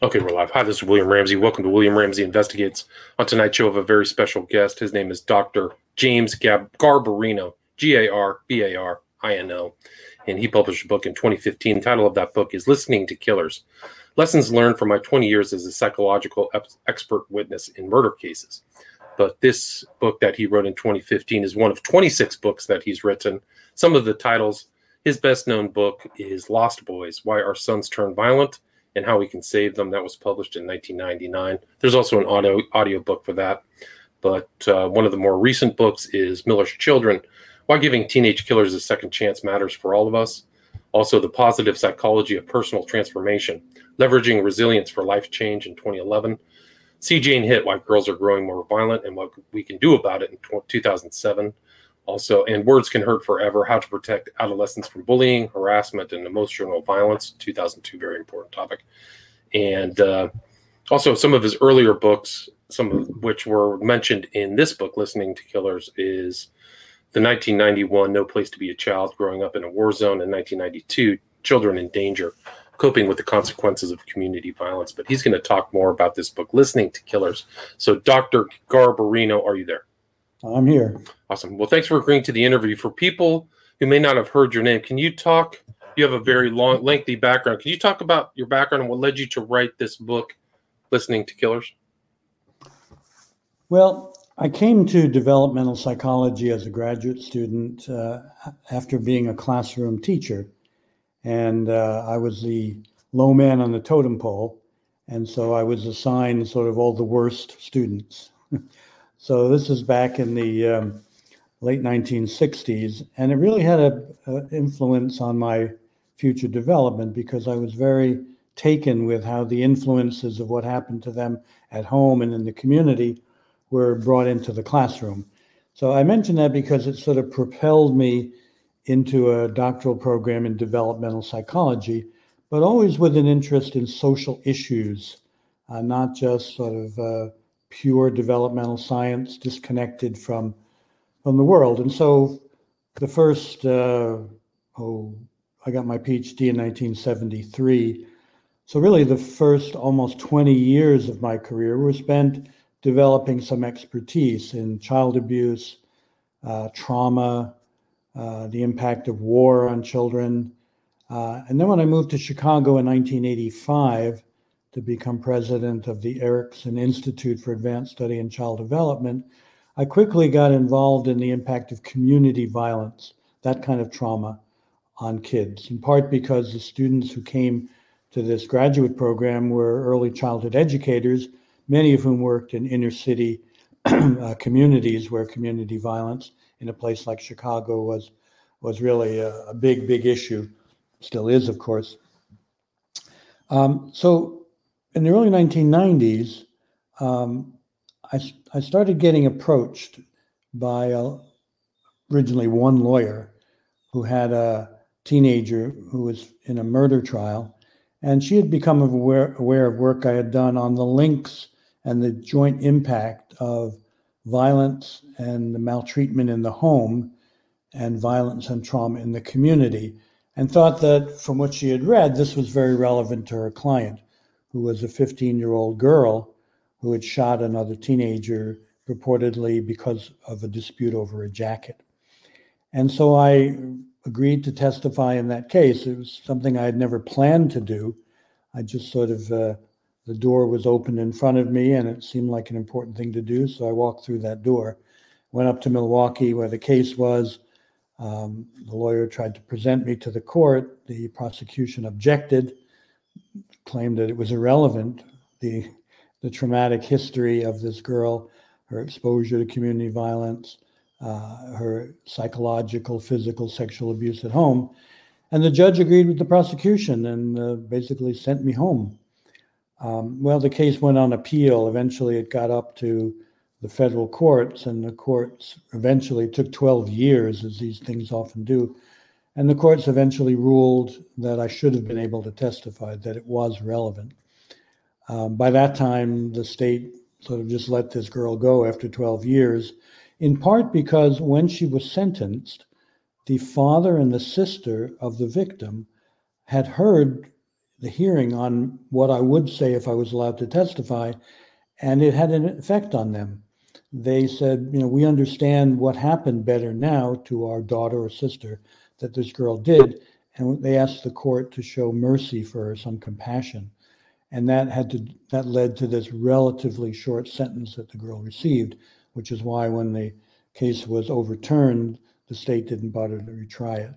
Okay, we're live. Hi, this is William Ramsey. Welcome to William Ramsey Investigates. On tonight's show, I have a very special guest. His name is Dr. James Gab- Garbarino, G A R B A R I N O. And he published a book in 2015. The title of that book is Listening to Killers Lessons Learned from My 20 Years as a Psychological Expert Witness in Murder Cases. But this book that he wrote in 2015 is one of 26 books that he's written. Some of the titles, his best known book is Lost Boys Why Our Sons Turn Violent and How We Can Save Them. That was published in 1999. There's also an audio audio book for that. But uh, one of the more recent books is Miller's Children Why Giving Teenage Killers a Second Chance Matters for All of Us. Also, The Positive Psychology of Personal Transformation Leveraging Resilience for Life Change in 2011. See Jane Hit Why Girls Are Growing More Violent and What We Can Do About It in 2007 also and words can hurt forever. How to protect adolescents from bullying harassment and emotional violence. 2002 very important topic. And uh, also some of his earlier books some of which were mentioned in this book listening to killers is the 1991 no place to be a child growing up in a war zone in 1992 children in danger coping with the consequences of community violence. But he's going to talk more about this book listening to killers. So dr garbarino are you there I'm here. Awesome. Well, thanks for agreeing to the interview. For people who may not have heard your name, can you talk? You have a very long, lengthy background. Can you talk about your background and what led you to write this book, Listening to Killers? Well, I came to developmental psychology as a graduate student uh, after being a classroom teacher. And uh, I was the low man on the totem pole. And so I was assigned sort of all the worst students. So this is back in the um, late 1960s, and it really had an influence on my future development because I was very taken with how the influences of what happened to them at home and in the community were brought into the classroom. So I mention that because it sort of propelled me into a doctoral program in developmental psychology, but always with an interest in social issues, uh, not just sort of uh, pure developmental science disconnected from from the world. And so the first uh, oh I got my PhD in 1973. So really the first almost 20 years of my career were spent developing some expertise in child abuse, uh, trauma, uh, the impact of war on children. Uh, and then when I moved to Chicago in 1985, to become president of the Erikson Institute for Advanced Study in Child Development, I quickly got involved in the impact of community violence, that kind of trauma on kids, in part because the students who came to this graduate program were early childhood educators, many of whom worked in inner city uh, communities where community violence in a place like Chicago was was really a, a big, big issue, still is, of course. Um, so in the early 1990s, um, I, I started getting approached by originally one lawyer who had a teenager who was in a murder trial. And she had become aware, aware of work I had done on the links and the joint impact of violence and the maltreatment in the home and violence and trauma in the community, and thought that from what she had read, this was very relevant to her client who was a 15 year old girl who had shot another teenager reportedly because of a dispute over a jacket. And so I agreed to testify in that case. It was something I had never planned to do. I just sort of, uh, the door was opened in front of me and it seemed like an important thing to do. So I walked through that door, went up to Milwaukee where the case was. Um, the lawyer tried to present me to the court. The prosecution objected claimed that it was irrelevant, the, the traumatic history of this girl, her exposure to community violence, uh, her psychological, physical, sexual abuse at home. And the judge agreed with the prosecution and uh, basically sent me home. Um, well, the case went on appeal. Eventually, it got up to the federal courts, and the courts eventually took 12 years, as these things often do, and the courts eventually ruled that I should have been able to testify, that it was relevant. Um, by that time, the state sort of just let this girl go after 12 years, in part because when she was sentenced, the father and the sister of the victim had heard the hearing on what I would say if I was allowed to testify, and it had an effect on them. They said, you know, we understand what happened better now to our daughter or sister that this girl did, and they asked the court to show mercy for her, some compassion, and that had to that led to this relatively short sentence that the girl received, which is why when the case was overturned, the state didn't bother to retry it.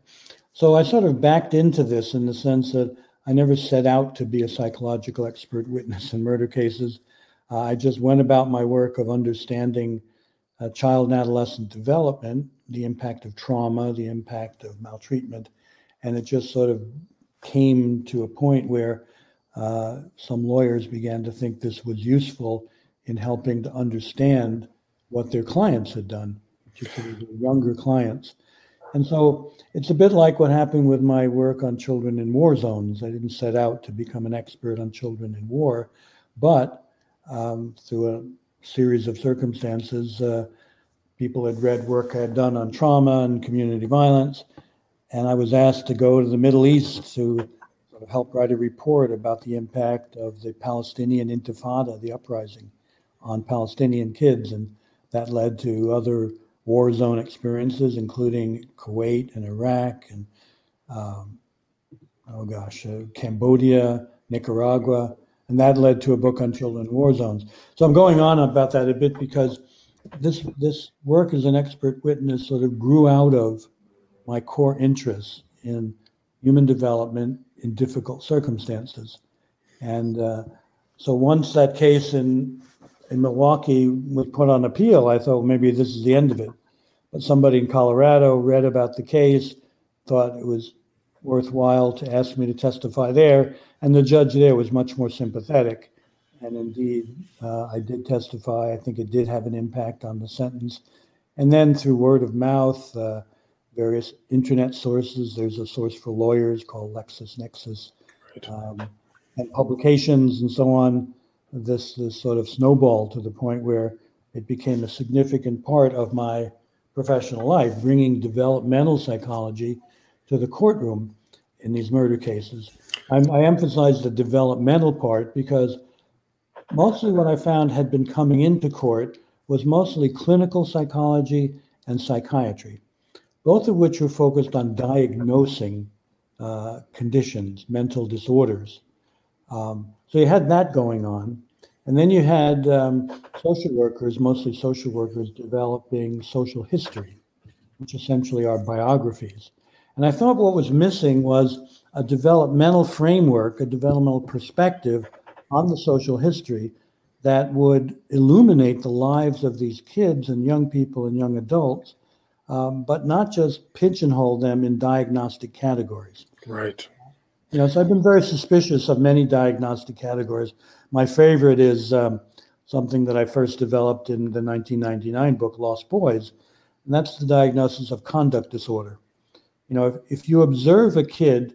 So I sort of backed into this in the sense that I never set out to be a psychological expert witness in murder cases. Uh, I just went about my work of understanding uh, child and adolescent development, the impact of trauma, the impact of maltreatment, and it just sort of came to a point where uh, some lawyers began to think this was useful in helping to understand what their clients had done, particularly younger clients. And so it's a bit like what happened with my work on children in war zones. I didn't set out to become an expert on children in war, but um, through a series of circumstances, uh, people had read work I had done on trauma and community violence, and I was asked to go to the Middle East to sort of help write a report about the impact of the Palestinian Intifada, the uprising, on Palestinian kids, and that led to other war zone experiences, including Kuwait and Iraq and um, oh gosh, uh, Cambodia, Nicaragua, and that led to a book on children in war zones. So I'm going on about that a bit because this this work as an expert witness sort of grew out of my core interests in human development in difficult circumstances, and uh, so once that case in in Milwaukee was put on appeal, I thought maybe this is the end of it. But somebody in Colorado read about the case, thought it was worthwhile to ask me to testify there, and the judge there was much more sympathetic. And indeed, uh, I did testify. I think it did have an impact on the sentence. And then through word of mouth, uh, various internet sources, there's a source for lawyers called LexisNexis, um, and publications and so on this this sort of snowballed to the point where it became a significant part of my professional life, bringing developmental psychology to the courtroom in these murder cases. I'm, I emphasize the developmental part because mostly what I found had been coming into court was mostly clinical psychology and psychiatry, both of which were focused on diagnosing uh, conditions, mental disorders. Um, so you had that going on. And then you had um, social workers, mostly social workers, developing social history, which essentially are biographies. And I thought what was missing was a developmental framework, a developmental perspective on the social history that would illuminate the lives of these kids and young people and young adults, um, but not just pigeonhole them in diagnostic categories. Right. You know, so I've been very suspicious of many diagnostic categories. My favorite is um, something that I first developed in the 1999 book, Lost Boys, and that's the diagnosis of conduct disorder. You know, if, if you observe a kid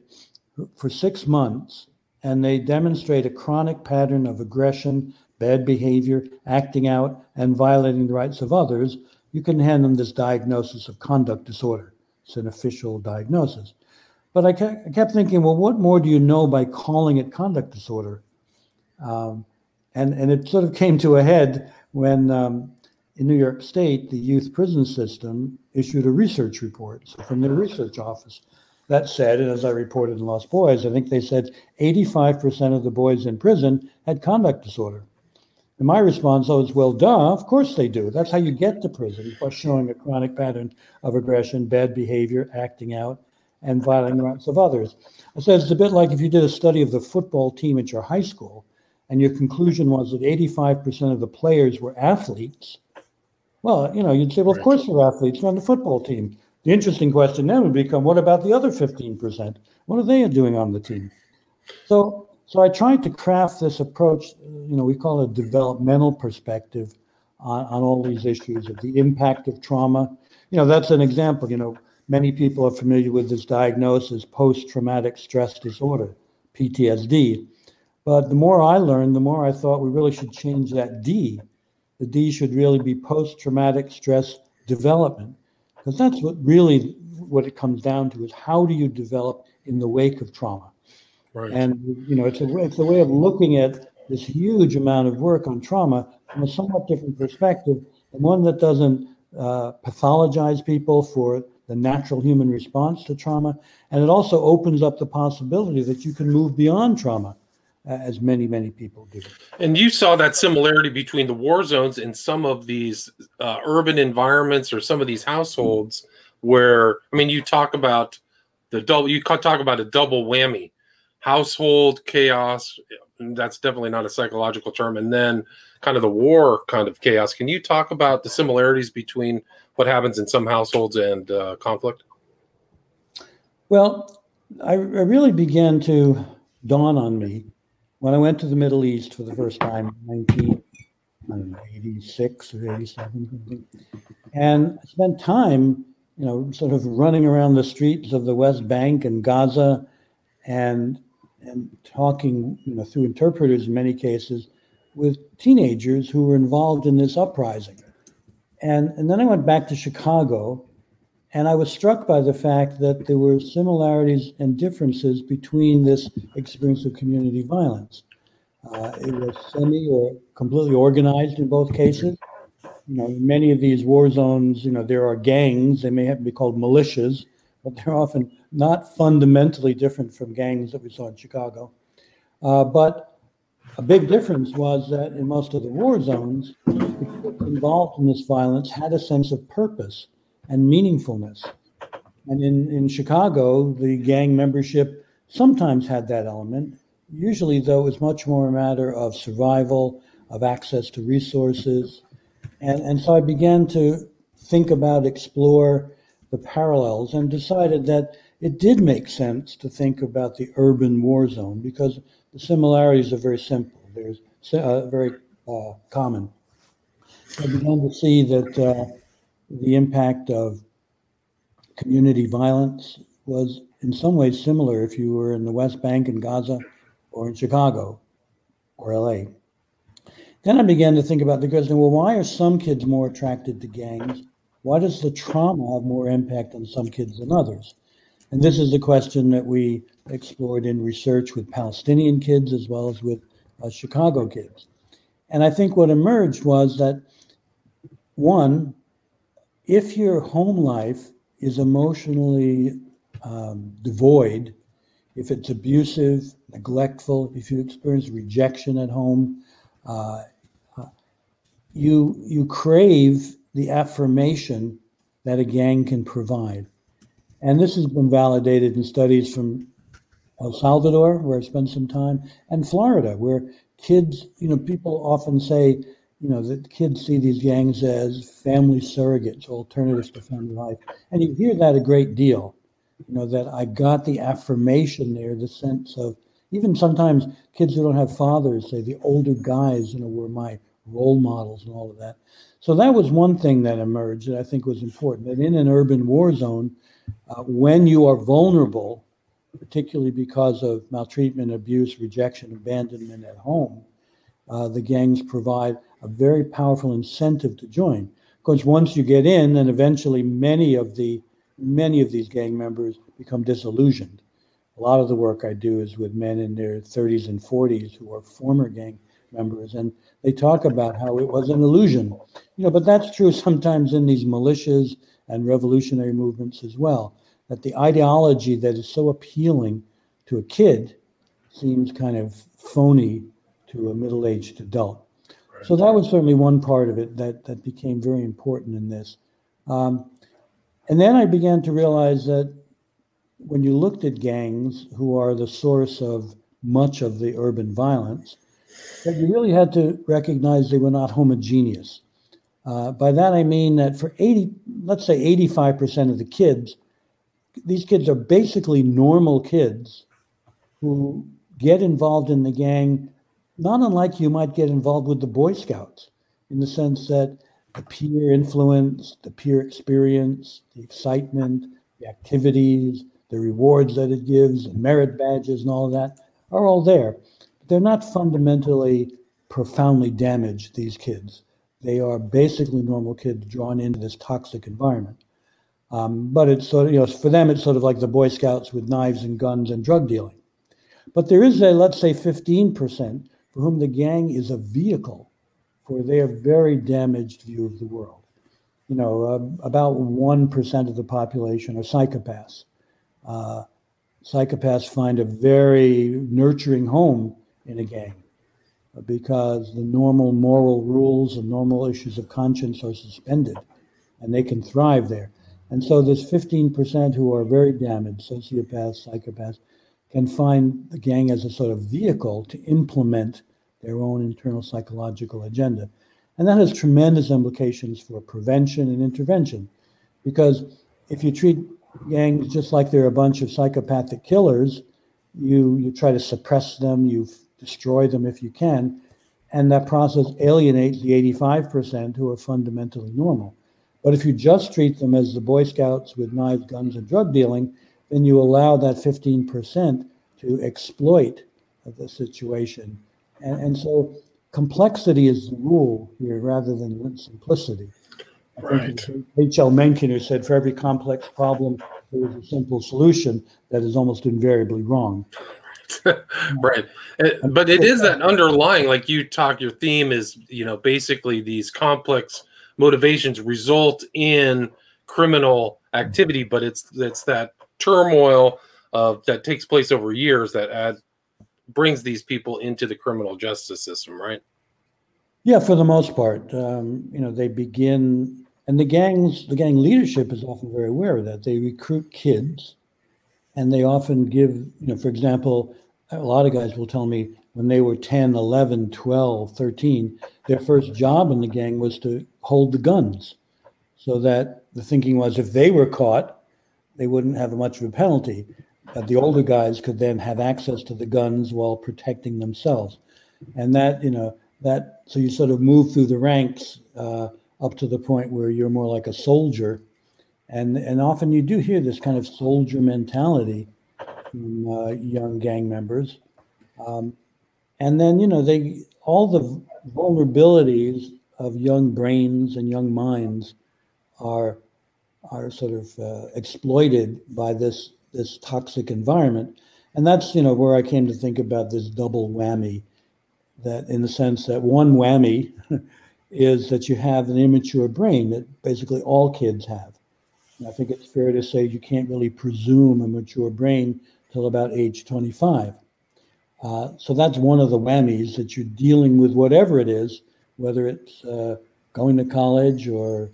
for six months and they demonstrate a chronic pattern of aggression, bad behavior, acting out, and violating the rights of others, you can hand them this diagnosis of conduct disorder. It's an official diagnosis. But I kept thinking, well, what more do you know by calling it conduct disorder? Um, and, and it sort of came to a head when um, in New York State, the youth prison system issued a research report from their research office that said, and as I reported in Lost Boys, I think they said 85% of the boys in prison had conduct disorder. And my response oh, was, well, duh, of course they do. That's how you get to prison by showing a chronic pattern of aggression, bad behavior, acting out, and violating the rights of others. I said it's a bit like if you did a study of the football team at your high school, and your conclusion was that 85% of the players were athletes. Well, you know, you'd say, well, of course they're athletes. On the football team. The interesting question then would become, what about the other 15%? What are they doing on the team? So, so I tried to craft this approach. You know, we call it a developmental perspective on, on all these issues of the impact of trauma. You know, that's an example. You know, Many people are familiar with this diagnosis, post traumatic stress disorder, PTSD. But the more I learned, the more I thought we really should change that D. The D should really be post traumatic stress development, because that's what really what it comes down to is how do you develop in the wake of trauma? Right. And you know, it's a it's a way of looking at this huge amount of work on trauma from a somewhat different perspective, and one that doesn't uh, pathologize people for the natural human response to trauma, and it also opens up the possibility that you can move beyond trauma, as many many people do. And you saw that similarity between the war zones and some of these uh, urban environments or some of these households, where I mean, you talk about the double, you talk about a double whammy household chaos. That's definitely not a psychological term. And then kind of the war kind of chaos. Can you talk about the similarities between what happens in some households and uh, conflict? Well, I, I really began to dawn on me when I went to the Middle East for the first time in 1986 or 87. And I spent time, you know, sort of running around the streets of the West Bank and Gaza and and talking, you know, through interpreters in many cases with teenagers who were involved in this uprising. And, and then I went back to Chicago and I was struck by the fact that there were similarities and differences between this experience of community violence. Uh, it was semi or completely organized in both cases. You know, many of these war zones, you know, there are gangs. They may have to be called militias, but they're often not fundamentally different from gangs that we saw in Chicago. Uh, but a big difference was that in most of the war zones, the people involved in this violence had a sense of purpose and meaningfulness. And in, in Chicago, the gang membership sometimes had that element. Usually, though, it was much more a matter of survival, of access to resources. And, and so I began to think about, explore the parallels, and decided that it did make sense to think about the urban war zone because the similarities are very simple. There's uh, very uh, common. I began to see that uh, the impact of community violence was in some ways similar if you were in the West Bank in Gaza or in Chicago or LA. Then I began to think about the question well, why are some kids more attracted to gangs? Why does the trauma have more impact on some kids than others? And this is a question that we explored in research with Palestinian kids as well as with uh, Chicago kids. And I think what emerged was that one, if your home life is emotionally um, devoid, if it's abusive, neglectful, if you experience rejection at home, uh, you you crave the affirmation that a gang can provide. And this has been validated in studies from El Salvador, where I spent some time, and Florida, where kids, you know, people often say, you know, that kids see these gangs as family surrogates, alternatives to family life. And you hear that a great deal, you know, that I got the affirmation there, the sense of even sometimes kids who don't have fathers say the older guys, you know, were my role models and all of that. So that was one thing that emerged that I think was important. That in an urban war zone, uh, when you are vulnerable, particularly because of maltreatment, abuse, rejection, abandonment at home, uh, the gangs provide a very powerful incentive to join. Because once you get in, then eventually many of the many of these gang members become disillusioned. A lot of the work I do is with men in their 30s and 40s who are former gang members, and they talk about how it was an illusion. You know, but that's true sometimes in these militias and revolutionary movements as well that the ideology that is so appealing to a kid seems kind of phony to a middle-aged adult. So that was certainly one part of it that that became very important in this. Um, and then I began to realize that when you looked at gangs, who are the source of much of the urban violence, that you really had to recognize they were not homogeneous. Uh, by that I mean that for 80, let's say 85% of the kids these kids are basically normal kids who get involved in the gang, not unlike you might get involved with the Boy Scouts, in the sense that the peer influence, the peer experience, the excitement, the activities, the rewards that it gives, and merit badges and all of that are all there. But they're not fundamentally profoundly damaged, these kids. They are basically normal kids drawn into this toxic environment. Um, but it's sort of, you know, for them, it's sort of like the Boy Scouts with knives and guns and drug dealing. But there is a, let's say, 15% for whom the gang is a vehicle for their very damaged view of the world. You know, uh, about 1% of the population are psychopaths. Uh, psychopaths find a very nurturing home in a gang because the normal moral rules and normal issues of conscience are suspended and they can thrive there. And so this 15% who are very damaged, sociopaths, psychopaths, can find the gang as a sort of vehicle to implement their own internal psychological agenda. And that has tremendous implications for prevention and intervention. Because if you treat gangs just like they're a bunch of psychopathic killers, you, you try to suppress them, you destroy them if you can, and that process alienates the 85% who are fundamentally normal. But if you just treat them as the Boy Scouts with knives, guns, and drug dealing, then you allow that 15% to exploit the situation. And, and so complexity is the rule here rather than simplicity. Right. H.L. Mencken, who said, for every complex problem, there is a simple solution that is almost invariably wrong. right. But it is that underlying, like you talk, your theme is, you know, basically these complex motivations result in criminal activity, but it's it's that turmoil of that takes place over years that add, brings these people into the criminal justice system, right? Yeah, for the most part, um, you know, they begin, and the gangs, the gang leadership is often very aware of that. They recruit kids, and they often give, you know, for example, a lot of guys will tell me when they were 10, 11, 12, 13, their first job in the gang was to hold the guns. So that the thinking was if they were caught, they wouldn't have much of a penalty. But the older guys could then have access to the guns while protecting themselves. And that, you know, that, so you sort of move through the ranks uh, up to the point where you're more like a soldier. And, and often you do hear this kind of soldier mentality from uh, young gang members. Um, and then, you know, they, all the vulnerabilities of young brains and young minds are are sort of uh, exploited by this this toxic environment. And that's you know where i came to think about this double whammy that in the sense that one whammy is that you have an immature brain that basically all kids have. And i think it's fair to say you can't really presume a mature brain till about age 25 uh, so that's one of the whammies that you're dealing with whatever it is whether it's uh, going to college or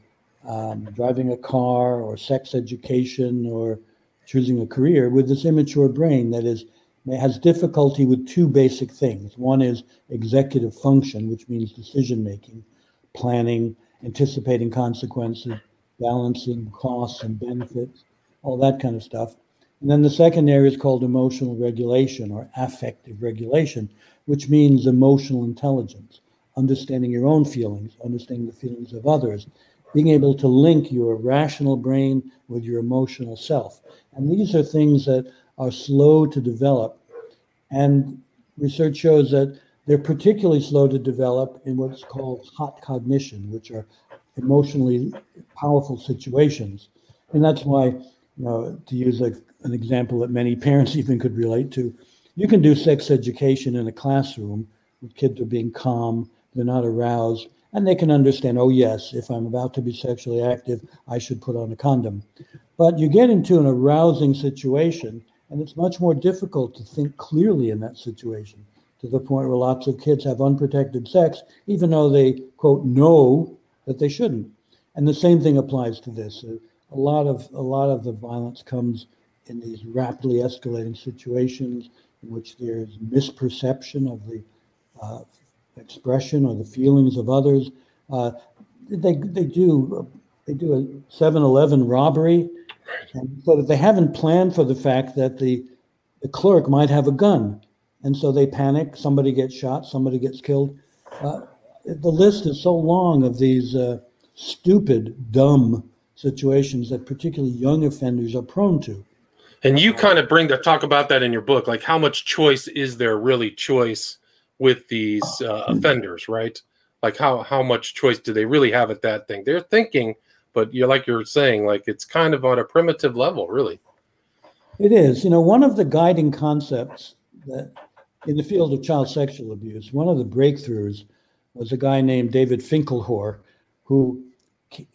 um, driving a car or sex education or choosing a career with this immature brain that is has difficulty with two basic things. One is executive function, which means decision making, planning, anticipating consequences, balancing costs and benefits, all that kind of stuff. And then the second area is called emotional regulation or affective regulation, which means emotional intelligence, understanding your own feelings, understanding the feelings of others, being able to link your rational brain with your emotional self. And these are things that are slow to develop. And research shows that they're particularly slow to develop in what's called hot cognition, which are emotionally powerful situations. And that's why, you know, to use a, an example that many parents even could relate to, you can do sex education in a classroom kids are being calm, they're not aroused, and they can understand, oh, yes, if I'm about to be sexually active, I should put on a condom. But you get into an arousing situation, and it's much more difficult to think clearly in that situation to the point where lots of kids have unprotected sex, even though they, quote, know that they shouldn't. And the same thing applies to this. A lot of, a lot of the violence comes in these rapidly escalating situations in which there's misperception of the uh, expression or the feelings of others. Uh, they they do they do a 7-Eleven robbery, and so they haven't planned for the fact that the the clerk might have a gun, and so they panic. Somebody gets shot. Somebody gets killed. Uh, the list is so long of these uh, stupid, dumb situations that particularly young offenders are prone to. And you kind of bring to talk about that in your book, like how much choice is there really choice with these uh, offenders, right? Like how how much choice do they really have at that thing? They're thinking, but you're like you're saying, like it's kind of on a primitive level, really. It is. You know, one of the guiding concepts that in the field of child sexual abuse, one of the breakthroughs was a guy named David Finkelhor, who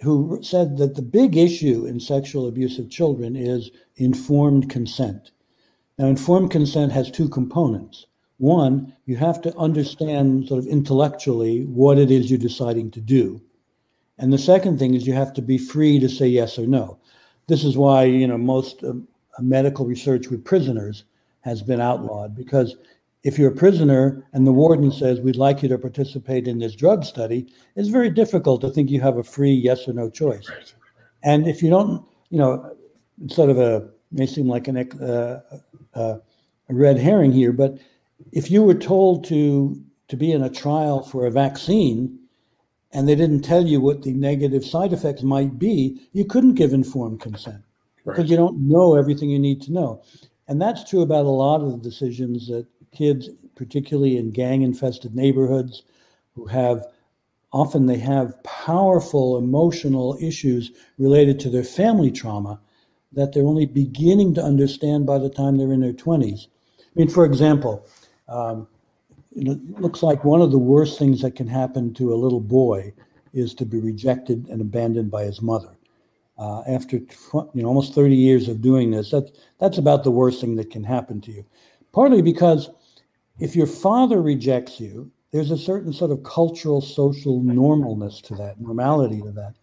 who said that the big issue in sexual abuse of children is informed consent. Now, informed consent has two components. One, you have to understand sort of intellectually what it is you're deciding to do. And the second thing is you have to be free to say yes or no. This is why, you know, most um, medical research with prisoners has been outlawed because if you're a prisoner and the warden says, We'd like you to participate in this drug study, it's very difficult to think you have a free yes or no choice. And if you don't, you know, sort of a, may seem like an, uh, uh, a red herring here, but if you were told to, to be in a trial for a vaccine and they didn't tell you what the negative side effects might be, you couldn't give informed consent right. because you don't know everything you need to know. And that's true about a lot of the decisions that kids, particularly in gang infested neighborhoods, who have often they have powerful emotional issues related to their family trauma that they're only beginning to understand by the time they're in their 20s. I mean, for example, um, it looks like one of the worst things that can happen to a little boy is to be rejected and abandoned by his mother. Uh, after you know, almost 30 years of doing this, that's, that's about the worst thing that can happen to you. Partly because if your father rejects you, there's a certain sort of cultural, social normalness to that, normality to that.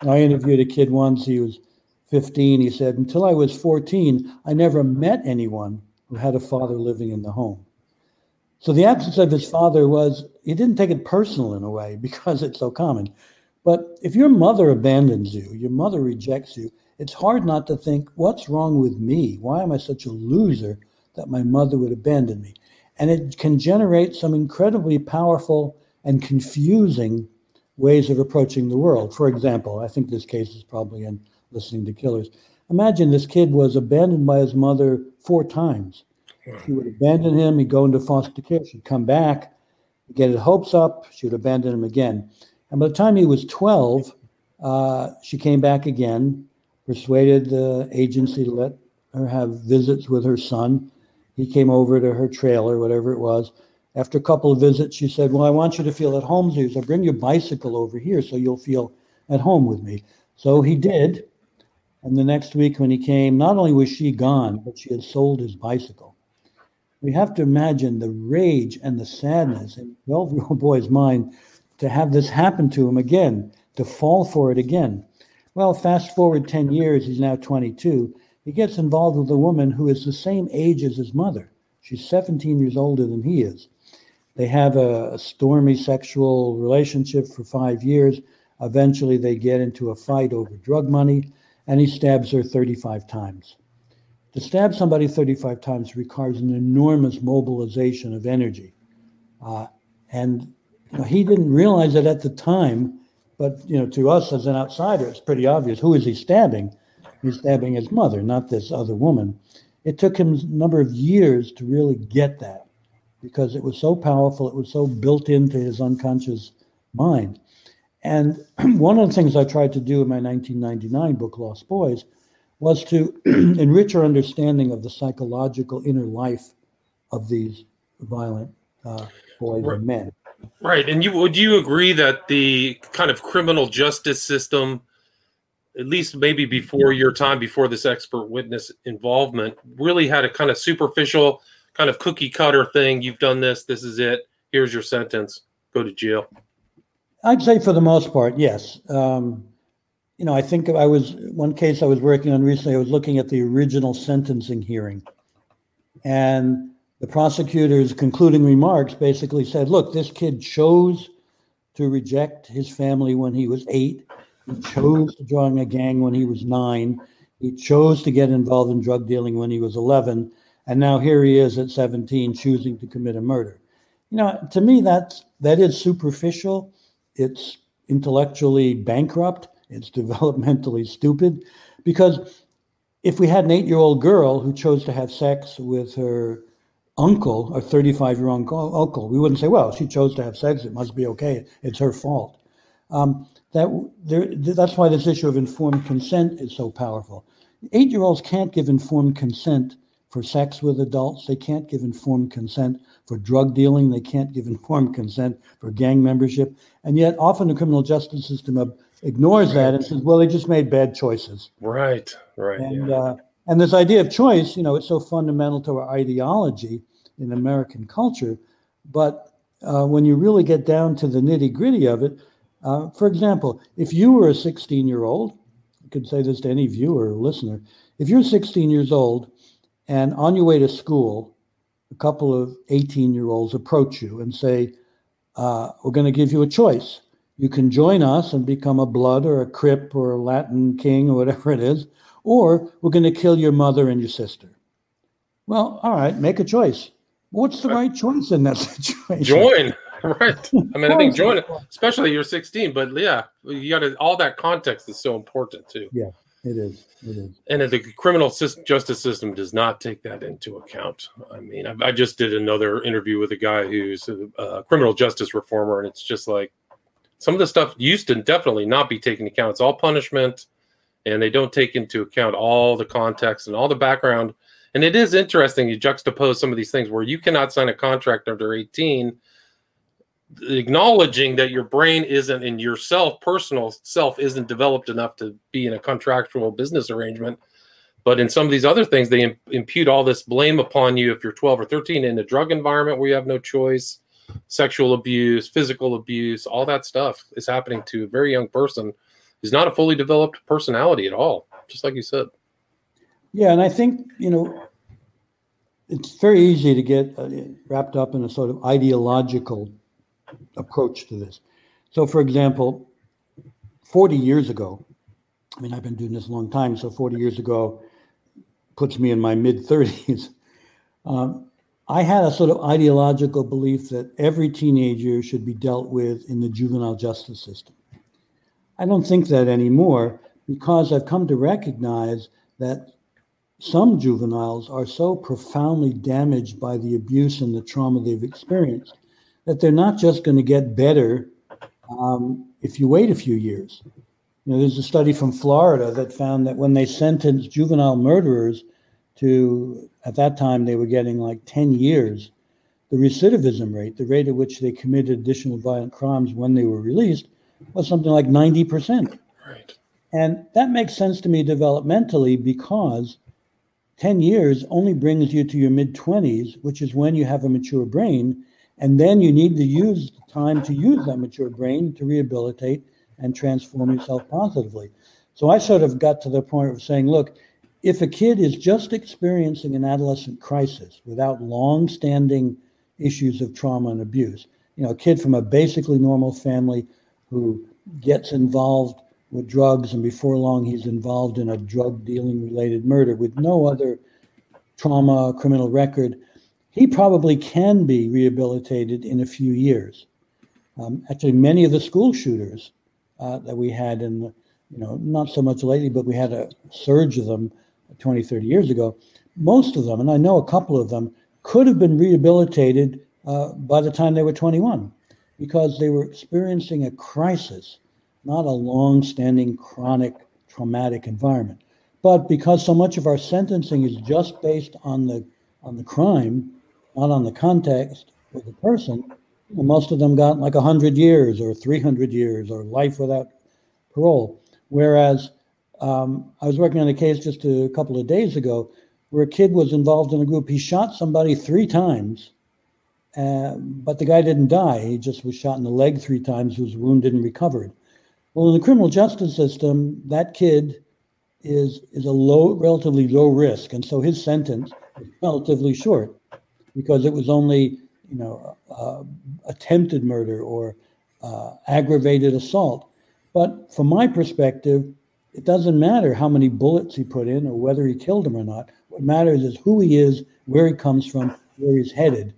I interviewed a kid once, he was 15. He said, Until I was 14, I never met anyone who had a father living in the home. So the absence of his father was, he didn't take it personal in a way because it's so common. But if your mother abandons you, your mother rejects you, it's hard not to think, what's wrong with me? Why am I such a loser that my mother would abandon me? And it can generate some incredibly powerful and confusing ways of approaching the world. For example, I think this case is probably in listening to killers. Imagine this kid was abandoned by his mother four times. She would abandon him, he'd go into foster care, she'd come back, get his hopes up, she would abandon him again. And by the time he was 12, uh, she came back again, persuaded the agency to let her have visits with her son. He came over to her trailer, whatever it was. After a couple of visits, she said, Well, I want you to feel at home. So bring your bicycle over here so you'll feel at home with me. So he did. And the next week, when he came, not only was she gone, but she had sold his bicycle. We have to imagine the rage and the sadness in a 12 year old boy's mind to have this happen to him again, to fall for it again. Well, fast forward 10 years, he's now 22. He gets involved with a woman who is the same age as his mother. She's 17 years older than he is. They have a, a stormy sexual relationship for five years. Eventually, they get into a fight over drug money, and he stabs her 35 times. To stab somebody 35 times requires an enormous mobilization of energy. Uh, and you know, he didn't realize it at the time, but you know, to us as an outsider, it's pretty obvious. Who is he stabbing? He's stabbing his mother, not this other woman. It took him a number of years to really get that because it was so powerful, it was so built into his unconscious mind. And one of the things I tried to do in my 1999 book, Lost Boys, was to enrich our understanding of the psychological inner life of these violent uh, boys and men. Right, and you would you agree that the kind of criminal justice system, at least maybe before your time, before this expert witness involvement, really had a kind of superficial, kind of cookie cutter thing. You've done this. This is it. Here's your sentence. Go to jail. I'd say for the most part, yes. Um, you know, I think I was one case I was working on recently. I was looking at the original sentencing hearing, and the prosecutor's concluding remarks basically said, look, this kid chose to reject his family when he was eight. He chose to join a gang when he was nine. He chose to get involved in drug dealing when he was 11. And now here he is at 17 choosing to commit a murder. You know, to me, that's, that is superficial. It's intellectually bankrupt. It's developmentally stupid. Because if we had an eight year old girl who chose to have sex with her uncle, a 35 year old uncle, we wouldn't say, well, she chose to have sex, it must be okay, it's her fault. Um, that there, that's why this issue of informed consent is so powerful. Eight year olds can't give informed consent for sex with adults. They can't give informed consent for drug dealing. They can't give informed consent for gang membership. And yet, often the criminal justice system ignores that and says, well, they just made bad choices. Right, right. And, yeah. uh, and this idea of choice, you know, it's so fundamental to our ideology in American culture. But uh, when you really get down to the nitty gritty of it, uh, for example, if you were a 16 year old, I could say this to any viewer or listener, if you're 16 years old and on your way to school, a couple of 18 year olds approach you and say, uh, We're going to give you a choice. You can join us and become a blood or a crip or a Latin king or whatever it is, or we're going to kill your mother and your sister. Well, all right, make a choice. What's the right choice in that situation? Join. Right. I mean, I think join, especially you're 16, but yeah, you got to, all that context is so important too. Yeah, it is. It is. And the criminal justice system does not take that into account. I mean, I, I just did another interview with a guy who's a, a criminal justice reformer, and it's just like some of the stuff used to definitely not be taken into account. It's all punishment, and they don't take into account all the context and all the background. And it is interesting you juxtapose some of these things where you cannot sign a contract under 18 acknowledging that your brain isn't in yourself personal self isn't developed enough to be in a contractual business arrangement. But in some of these other things they impute all this blame upon you if you're 12 or 13 in a drug environment where you have no choice sexual abuse physical abuse all that stuff is happening to a very young person who's not a fully developed personality at all just like you said yeah, and I think you know it's very easy to get uh, wrapped up in a sort of ideological approach to this. So, for example, 40 years ago, I mean, I've been doing this a long time, so 40 years ago puts me in my mid 30s. Um, I had a sort of ideological belief that every teenager should be dealt with in the juvenile justice system. I don't think that anymore because I've come to recognize that some juveniles are so profoundly damaged by the abuse and the trauma they've experienced that they're not just going to get better um, if you wait a few years. You know, there's a study from Florida that found that when they sentenced juvenile murderers to, at that time, they were getting like 10 years, the recidivism rate, the rate at which they committed additional violent crimes when they were released, was something like 90%. Right. And that makes sense to me developmentally because 10 years only brings you to your mid 20s, which is when you have a mature brain. And then you need to use the time to use that mature brain to rehabilitate and transform yourself positively. So I sort of got to the point of saying, look, if a kid is just experiencing an adolescent crisis without long standing issues of trauma and abuse, you know, a kid from a basically normal family who gets involved with drugs, and before long, he's involved in a drug dealing related murder with no other trauma criminal record. He probably can be rehabilitated in a few years. Um, actually, many of the school shooters uh, that we had in you know, not so much lately, but we had a surge of them 20, 30 years ago. Most of them, and I know a couple of them, could have been rehabilitated uh, by the time they were 21 because they were experiencing a crisis not a long standing chronic traumatic environment. But because so much of our sentencing is just based on the on the crime, not on the context of the person, most of them got like 100 years or 300 years or life without parole. Whereas um, I was working on a case just a couple of days ago where a kid was involved in a group. He shot somebody three times, uh, but the guy didn't die. He just was shot in the leg three times, was wounded and recovered. Well, in the criminal justice system, that kid is is a low, relatively low risk, and so his sentence is relatively short because it was only you know uh, attempted murder or uh, aggravated assault. But from my perspective, it doesn't matter how many bullets he put in or whether he killed him or not. What matters is who he is, where he comes from, where he's headed.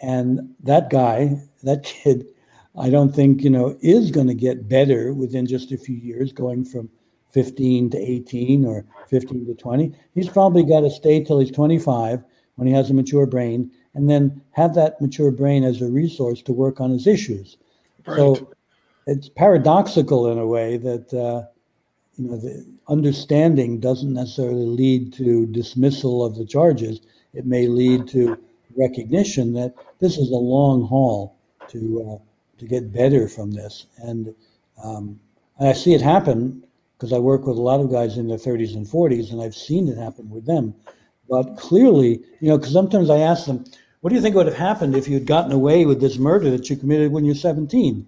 And that guy, that kid, I don't think, you know, is going to get better within just a few years, going from 15 to 18 or 15 to 20. He's probably got to stay till he's 25 when he has a mature brain and then have that mature brain as a resource to work on his issues. Right. So it's paradoxical in a way that, uh, you know, the understanding doesn't necessarily lead to dismissal of the charges. It may lead to recognition that this is a long haul to uh, to get better from this. And, um, I see it happen because I work with a lot of guys in their 30s and 40s, and I've seen it happen with them. But clearly, you know, because sometimes I ask them, "What do you think would have happened if you'd gotten away with this murder that you committed when you're 17?"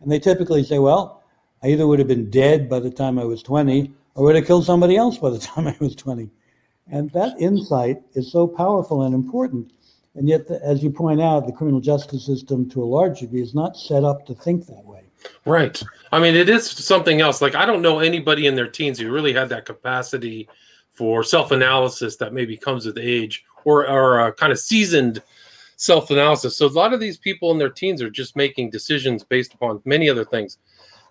And they typically say, "Well, I either would have been dead by the time I was 20, or would have killed somebody else by the time I was 20." And that insight is so powerful and important. And yet, as you point out, the criminal justice system, to a large degree, is not set up to think that way. Right. I mean, it is something else. Like, I don't know anybody in their teens who really had that capacity for self analysis that maybe comes with age or, or a kind of seasoned self analysis. So, a lot of these people in their teens are just making decisions based upon many other things.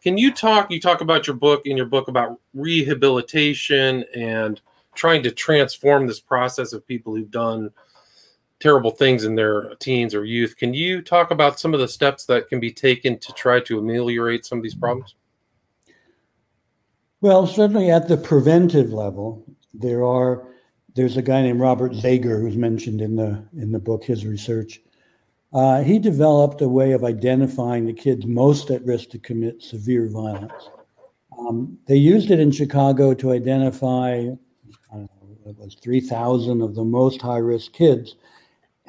Can you talk? You talk about your book in your book about rehabilitation and trying to transform this process of people who've done terrible things in their teens or youth. Can you talk about some of the steps that can be taken to try to ameliorate some of these problems? Well, certainly at the preventive level, there are there's a guy named Robert Zagar who's mentioned in the in the book his research. Uh, he developed a way of identifying the kids most at risk to commit severe violence. Um, they used it in Chicago to identify, I know, it was 3,000 of the most high risk kids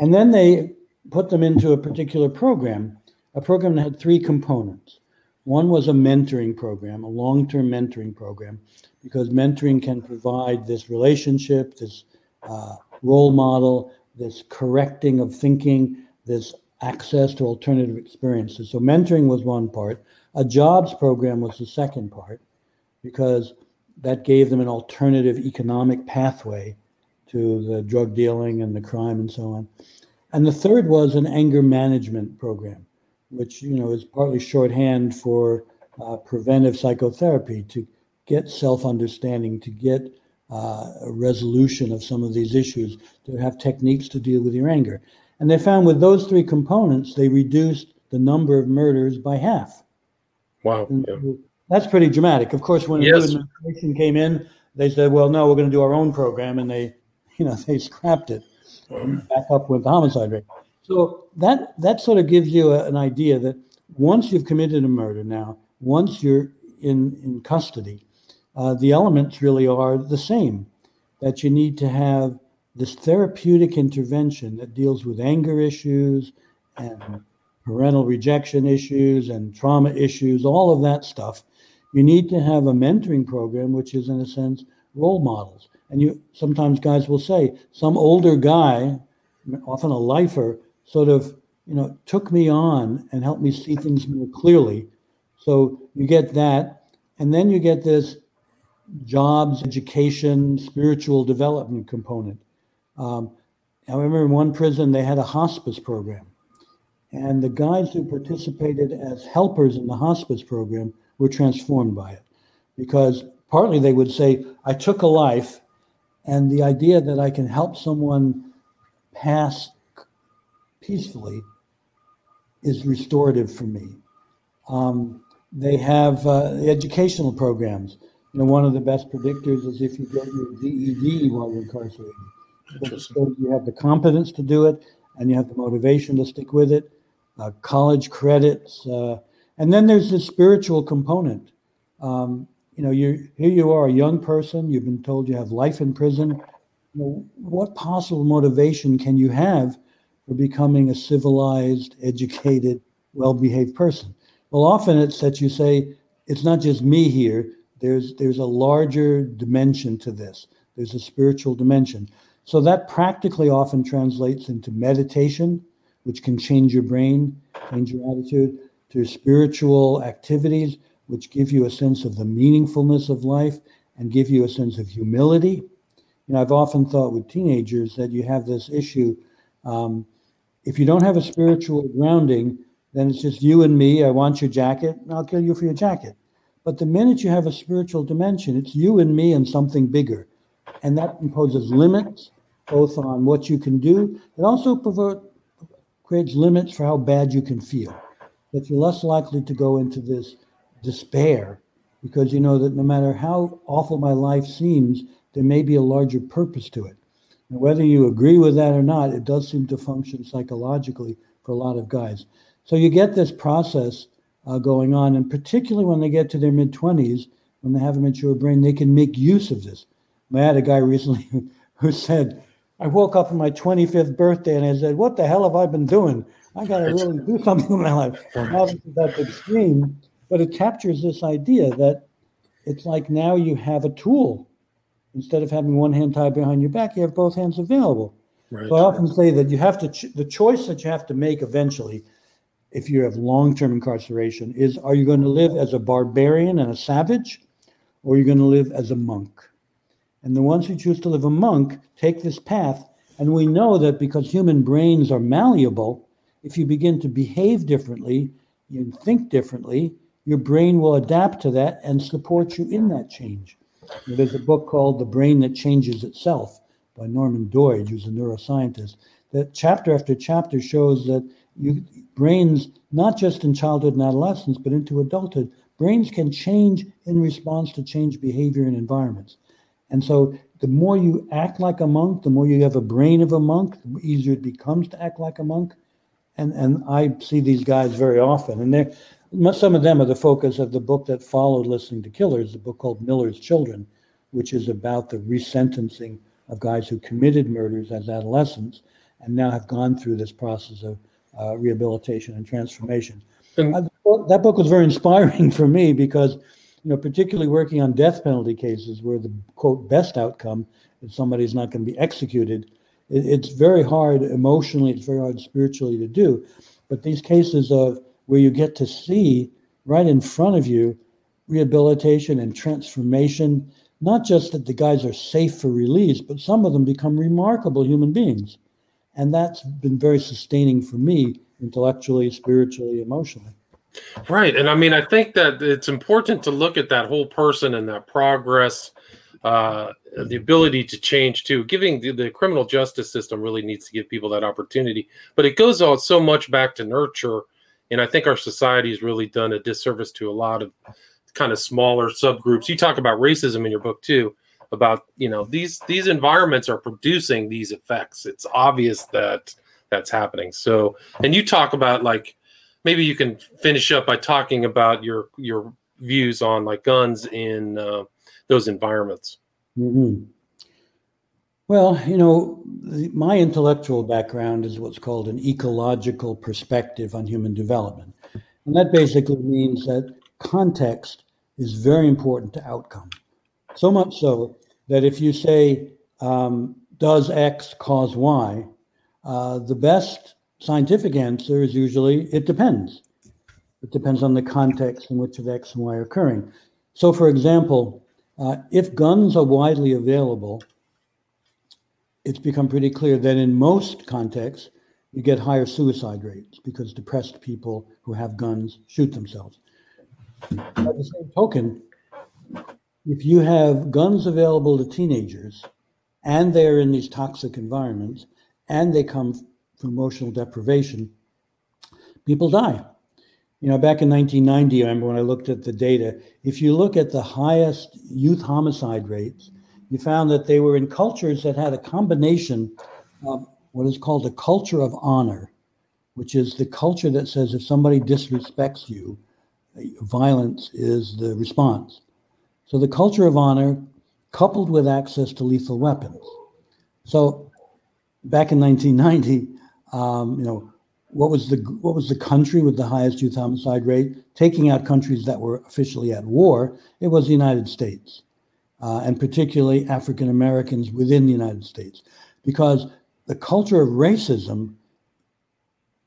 and then they put them into a particular program, a program that had three components. One was a mentoring program, a long term mentoring program, because mentoring can provide this relationship, this uh, role model, this correcting of thinking, this access to alternative experiences. So, mentoring was one part. A jobs program was the second part, because that gave them an alternative economic pathway to the drug dealing and the crime and so on. And the third was an anger management program, which you know is partly shorthand for uh, preventive psychotherapy to get self-understanding, to get uh, a resolution of some of these issues, to have techniques to deal with your anger. And they found with those three components, they reduced the number of murders by half. Wow. Yeah. That's pretty dramatic. Of course, when yes. the new administration came in, they said, well, no, we're going to do our own program. And they you know, they scrapped it back up with the homicide rate. So that that sort of gives you a, an idea that once you've committed a murder now, once you're in in custody, uh, the elements really are the same. That you need to have this therapeutic intervention that deals with anger issues and parental rejection issues and trauma issues, all of that stuff. You need to have a mentoring program, which is in a sense role models. And you sometimes guys will say some older guy, often a lifer, sort of you know took me on and helped me see things more clearly. So you get that, and then you get this jobs, education, spiritual development component. Um, I remember in one prison they had a hospice program, and the guys who participated as helpers in the hospice program were transformed by it, because partly they would say, "I took a life." And the idea that I can help someone pass peacefully is restorative for me. Um, they have uh, educational programs. You know, one of the best predictors is if you get your GED while you're incarcerated. You have the competence to do it, and you have the motivation to stick with it. Uh, college credits, uh, and then there's the spiritual component. Um, you know, you here you are, a young person. You've been told you have life in prison. You know, what possible motivation can you have for becoming a civilized, educated, well-behaved person? Well, often it's that you say it's not just me here. There's there's a larger dimension to this. There's a spiritual dimension. So that practically often translates into meditation, which can change your brain, change your attitude, to spiritual activities which give you a sense of the meaningfulness of life and give you a sense of humility. You know, I've often thought with teenagers that you have this issue. Um, if you don't have a spiritual grounding, then it's just you and me. I want your jacket, and I'll kill you for your jacket. But the minute you have a spiritual dimension, it's you and me and something bigger. And that imposes limits both on what you can do. It also pervert, creates limits for how bad you can feel. That you're less likely to go into this despair because you know that no matter how awful my life seems, there may be a larger purpose to it. And whether you agree with that or not, it does seem to function psychologically for a lot of guys. So you get this process uh, going on, and particularly when they get to their mid 20s, when they have a mature brain, they can make use of this. I had a guy recently who said, I woke up on my 25th birthday and I said, What the hell have I been doing? I got to really do something with my life. Obviously, that's extreme, but it captures this idea that it's like now you have a tool. Instead of having one hand tied behind your back, you have both hands available. Right. So I often say that you have to, ch- the choice that you have to make eventually, if you have long term incarceration, is are you going to live as a barbarian and a savage, or are you going to live as a monk? And the ones who choose to live a monk take this path. And we know that because human brains are malleable, if you begin to behave differently, you think differently, your brain will adapt to that and support you in that change. There's a book called The Brain That Changes Itself by Norman Doidge, who's a neuroscientist, that chapter after chapter shows that you, brains, not just in childhood and adolescence, but into adulthood, brains can change in response to change behavior and environments. And so the more you act like a monk, the more you have a brain of a monk, the easier it becomes to act like a monk. And and I see these guys very often, and they're some of them are the focus of the book that followed Listening to Killers, the book called Miller's Children, which is about the resentencing of guys who committed murders as adolescents and now have gone through this process of uh, rehabilitation and transformation. And, uh, that book was very inspiring for me because you know, particularly working on death penalty cases where the quote best outcome is somebody's not going to be executed. It, it's very hard emotionally, it's very hard spiritually to do. But these cases of where you get to see right in front of you rehabilitation and transformation, not just that the guys are safe for release, but some of them become remarkable human beings. And that's been very sustaining for me intellectually, spiritually, emotionally. Right. And I mean, I think that it's important to look at that whole person and that progress, uh, the ability to change too. Giving the, the, criminal justice system really needs to give people that opportunity, but it goes out so much back to nurture. And I think our society has really done a disservice to a lot of kind of smaller subgroups. You talk about racism in your book too, about, you know, these, these environments are producing these effects. It's obvious that that's happening. So, and you talk about like, maybe you can finish up by talking about your your views on like guns in uh, those environments. Mm-hmm. Well, you know, the, my intellectual background is what's called an ecological perspective on human development. And that basically means that context is very important to outcome. So much so that if you say, um, does X cause Y, uh, the best scientific answer is usually it depends. It depends on the context in which X and Y are occurring. So, for example, uh, if guns are widely available, it's become pretty clear that in most contexts, you get higher suicide rates because depressed people who have guns shoot themselves. By the same token, if you have guns available to teenagers and they're in these toxic environments and they come from emotional deprivation, people die. You know, back in 1990, I remember when I looked at the data, if you look at the highest youth homicide rates, you found that they were in cultures that had a combination of what is called a culture of honor, which is the culture that says if somebody disrespects you, violence is the response. So the culture of honor coupled with access to lethal weapons. So back in 1990, um, you know, what was the what was the country with the highest youth homicide rate? Taking out countries that were officially at war, it was the United States, uh, and particularly African Americans within the United States, because the culture of racism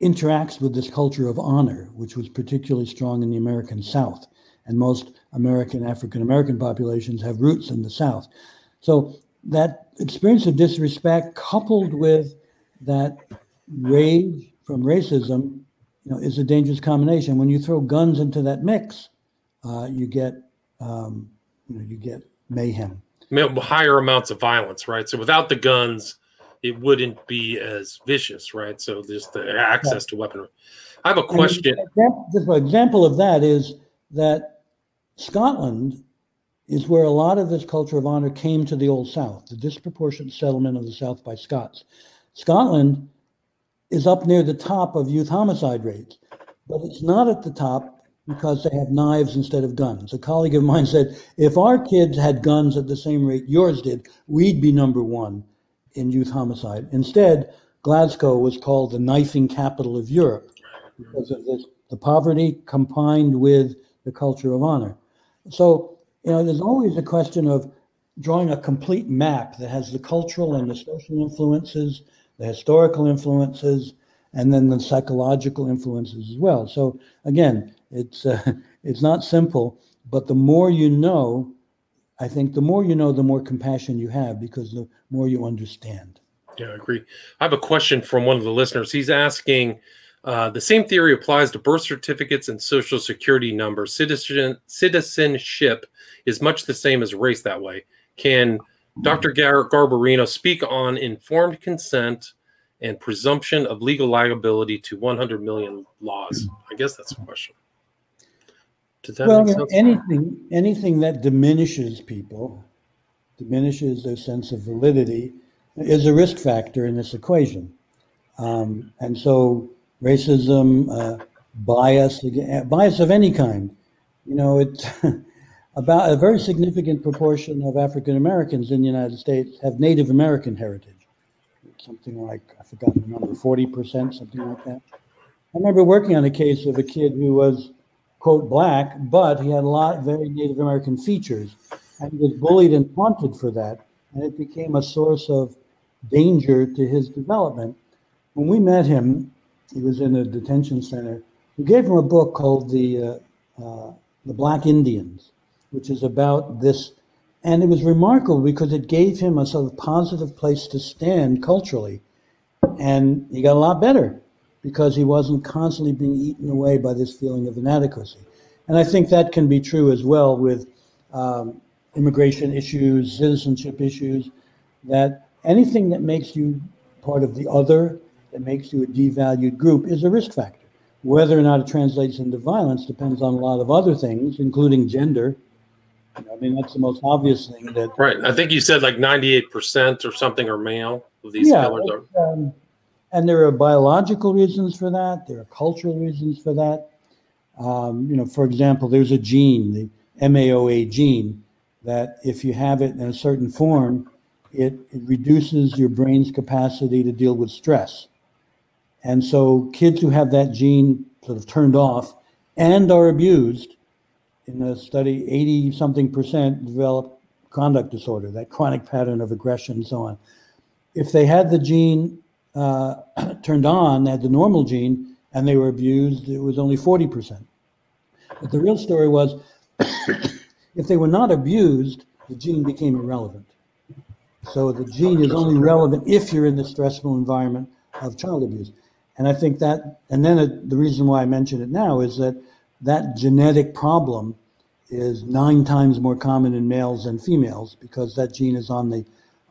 interacts with this culture of honor, which was particularly strong in the American South, and most American African American populations have roots in the South. So that experience of disrespect, coupled with that rage from racism, you know, is a dangerous combination. When you throw guns into that mix, uh, you get, um, you know, you get mayhem. Higher amounts of violence, right? So without the guns, it wouldn't be as vicious, right? So just the access to weaponry. I have a question. Just An example of that is that Scotland is where a lot of this culture of honor came to the Old South, the disproportionate settlement of the South by Scots. Scotland is up near the top of youth homicide rates, but it's not at the top because they have knives instead of guns. A colleague of mine said, if our kids had guns at the same rate yours did, we'd be number one in youth homicide. Instead, Glasgow was called the knifing capital of Europe because of this, the poverty combined with the culture of honor. So, you know, there's always a question of drawing a complete map that has the cultural and the social influences, the historical influences, and then the psychological influences as well. So again, it's uh, it's not simple, but the more you know, I think the more you know, the more compassion you have because the more you understand. Yeah, I agree. I have a question from one of the listeners. He's asking uh, the same theory applies to birth certificates and social security numbers. Citizen, citizenship is much the same as race that way. Can Dr. Gar- Garbarino speak on informed consent and presumption of legal liability to 100 million laws? I guess that's a question. Well, anything anything that diminishes people, diminishes their sense of validity, is a risk factor in this equation. Um, and so racism, uh, bias, bias of any kind. You know, it's about a very significant proportion of African Americans in the United States have Native American heritage. Something like, I forgot the number, 40%, something like that. I remember working on a case of a kid who was, quote, black, but he had a lot of very Native American features. And he was bullied and taunted for that. And it became a source of danger to his development. When we met him, he was in a detention center. We gave him a book called the uh, uh, the Black Indians, which is about this, and it was remarkable because it gave him a sort of positive place to stand culturally, and he got a lot better because he wasn't constantly being eaten away by this feeling of inadequacy. And I think that can be true as well with um, immigration issues, citizenship issues, that anything that makes you part of the other that makes you a devalued group is a risk factor. Whether or not it translates into violence depends on a lot of other things, including gender. I mean, that's the most obvious thing that. Right. I think you said like 98% or something are male of these yeah, killers. Are. Um, and there are biological reasons for that, there are cultural reasons for that. Um, you know, for example, there's a gene, the MAOA gene, that if you have it in a certain form, it, it reduces your brain's capacity to deal with stress. And so kids who have that gene sort of turned off and are abused, in a study, 80 something percent develop conduct disorder, that chronic pattern of aggression and so on. If they had the gene uh, turned on, had the normal gene, and they were abused, it was only 40%. But the real story was if they were not abused, the gene became irrelevant. So the gene is only relevant if you're in the stressful environment of child abuse. And I think that, and then it, the reason why I mention it now is that that genetic problem is nine times more common in males than females because that gene is on the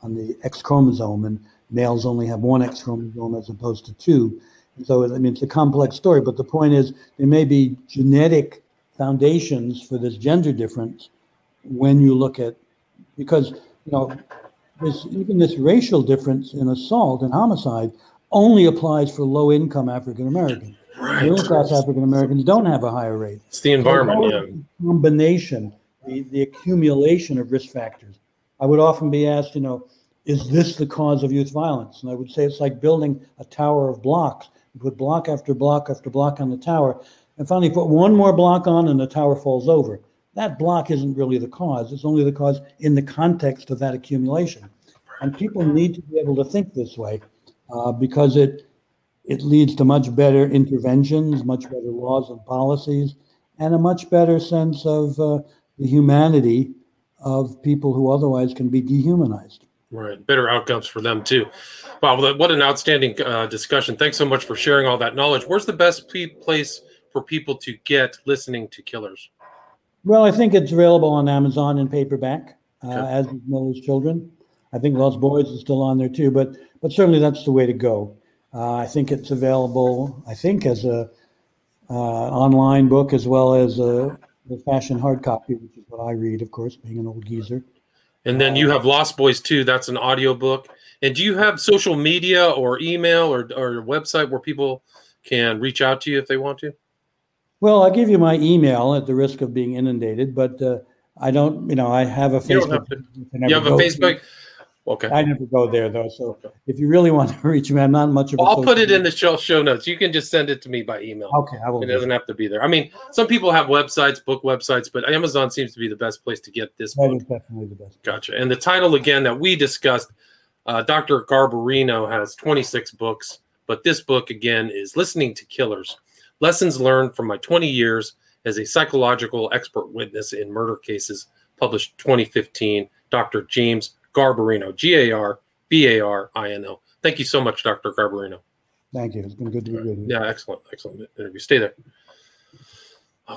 on the X chromosome, and males only have one X chromosome as opposed to two. So, I mean, it's a complex story, but the point is there may be genetic foundations for this gender difference when you look at because you know this even this racial difference in assault and homicide only applies for low income African Americans. Right. Middle class African Americans don't have a higher rate. It's the environment, yeah. Combination, the, the accumulation of risk factors. I would often be asked, you know, is this the cause of youth violence? And I would say it's like building a tower of blocks. You put block after block after block on the tower, and finally put one more block on, and the tower falls over. That block isn't really the cause. It's only the cause in the context of that accumulation. And people need to be able to think this way uh, because it it leads to much better interventions, much better laws and policies, and a much better sense of uh, the humanity of people who otherwise can be dehumanized. Right, better outcomes for them too. Wow, what an outstanding uh, discussion! Thanks so much for sharing all that knowledge. Where's the best place for people to get listening to Killers? Well, I think it's available on Amazon in paperback, uh, okay. as Miller's Children. I think Lost Boys is still on there too, but but certainly that's the way to go. Uh, I think it's available. I think as a uh, online book as well as a the fashion hard copy, which is what I read, of course, being an old geezer. And then you have Lost Boys too. That's an audio book. And do you have social media or email or or a website where people can reach out to you if they want to? Well, I'll give you my email at the risk of being inundated, but uh, I don't, you know, I have a You Facebook. have to. page. I never You have a Facebook. Okay. I never go there though. So if you really want to reach me, I'm not much of a. Well, I'll put it in the show show notes. You can just send it to me by email. Okay, I will. It doesn't have to be there. I mean, some people have websites, book websites, but Amazon seems to be the best place to get this That book. is definitely the best. Gotcha. And the title again that we discussed, uh, Dr. Garbarino has 26 books, but this book again is Listening to Killers Lessons Learned from My 20 Years as a Psychological Expert Witness in Murder Cases, published 2015. Dr. James Garbarino, G A R B A R I N O. Thank you so much, Dr. Garbarino. Thank you. It's been good to be with you. Yeah, excellent, excellent interview. Stay there.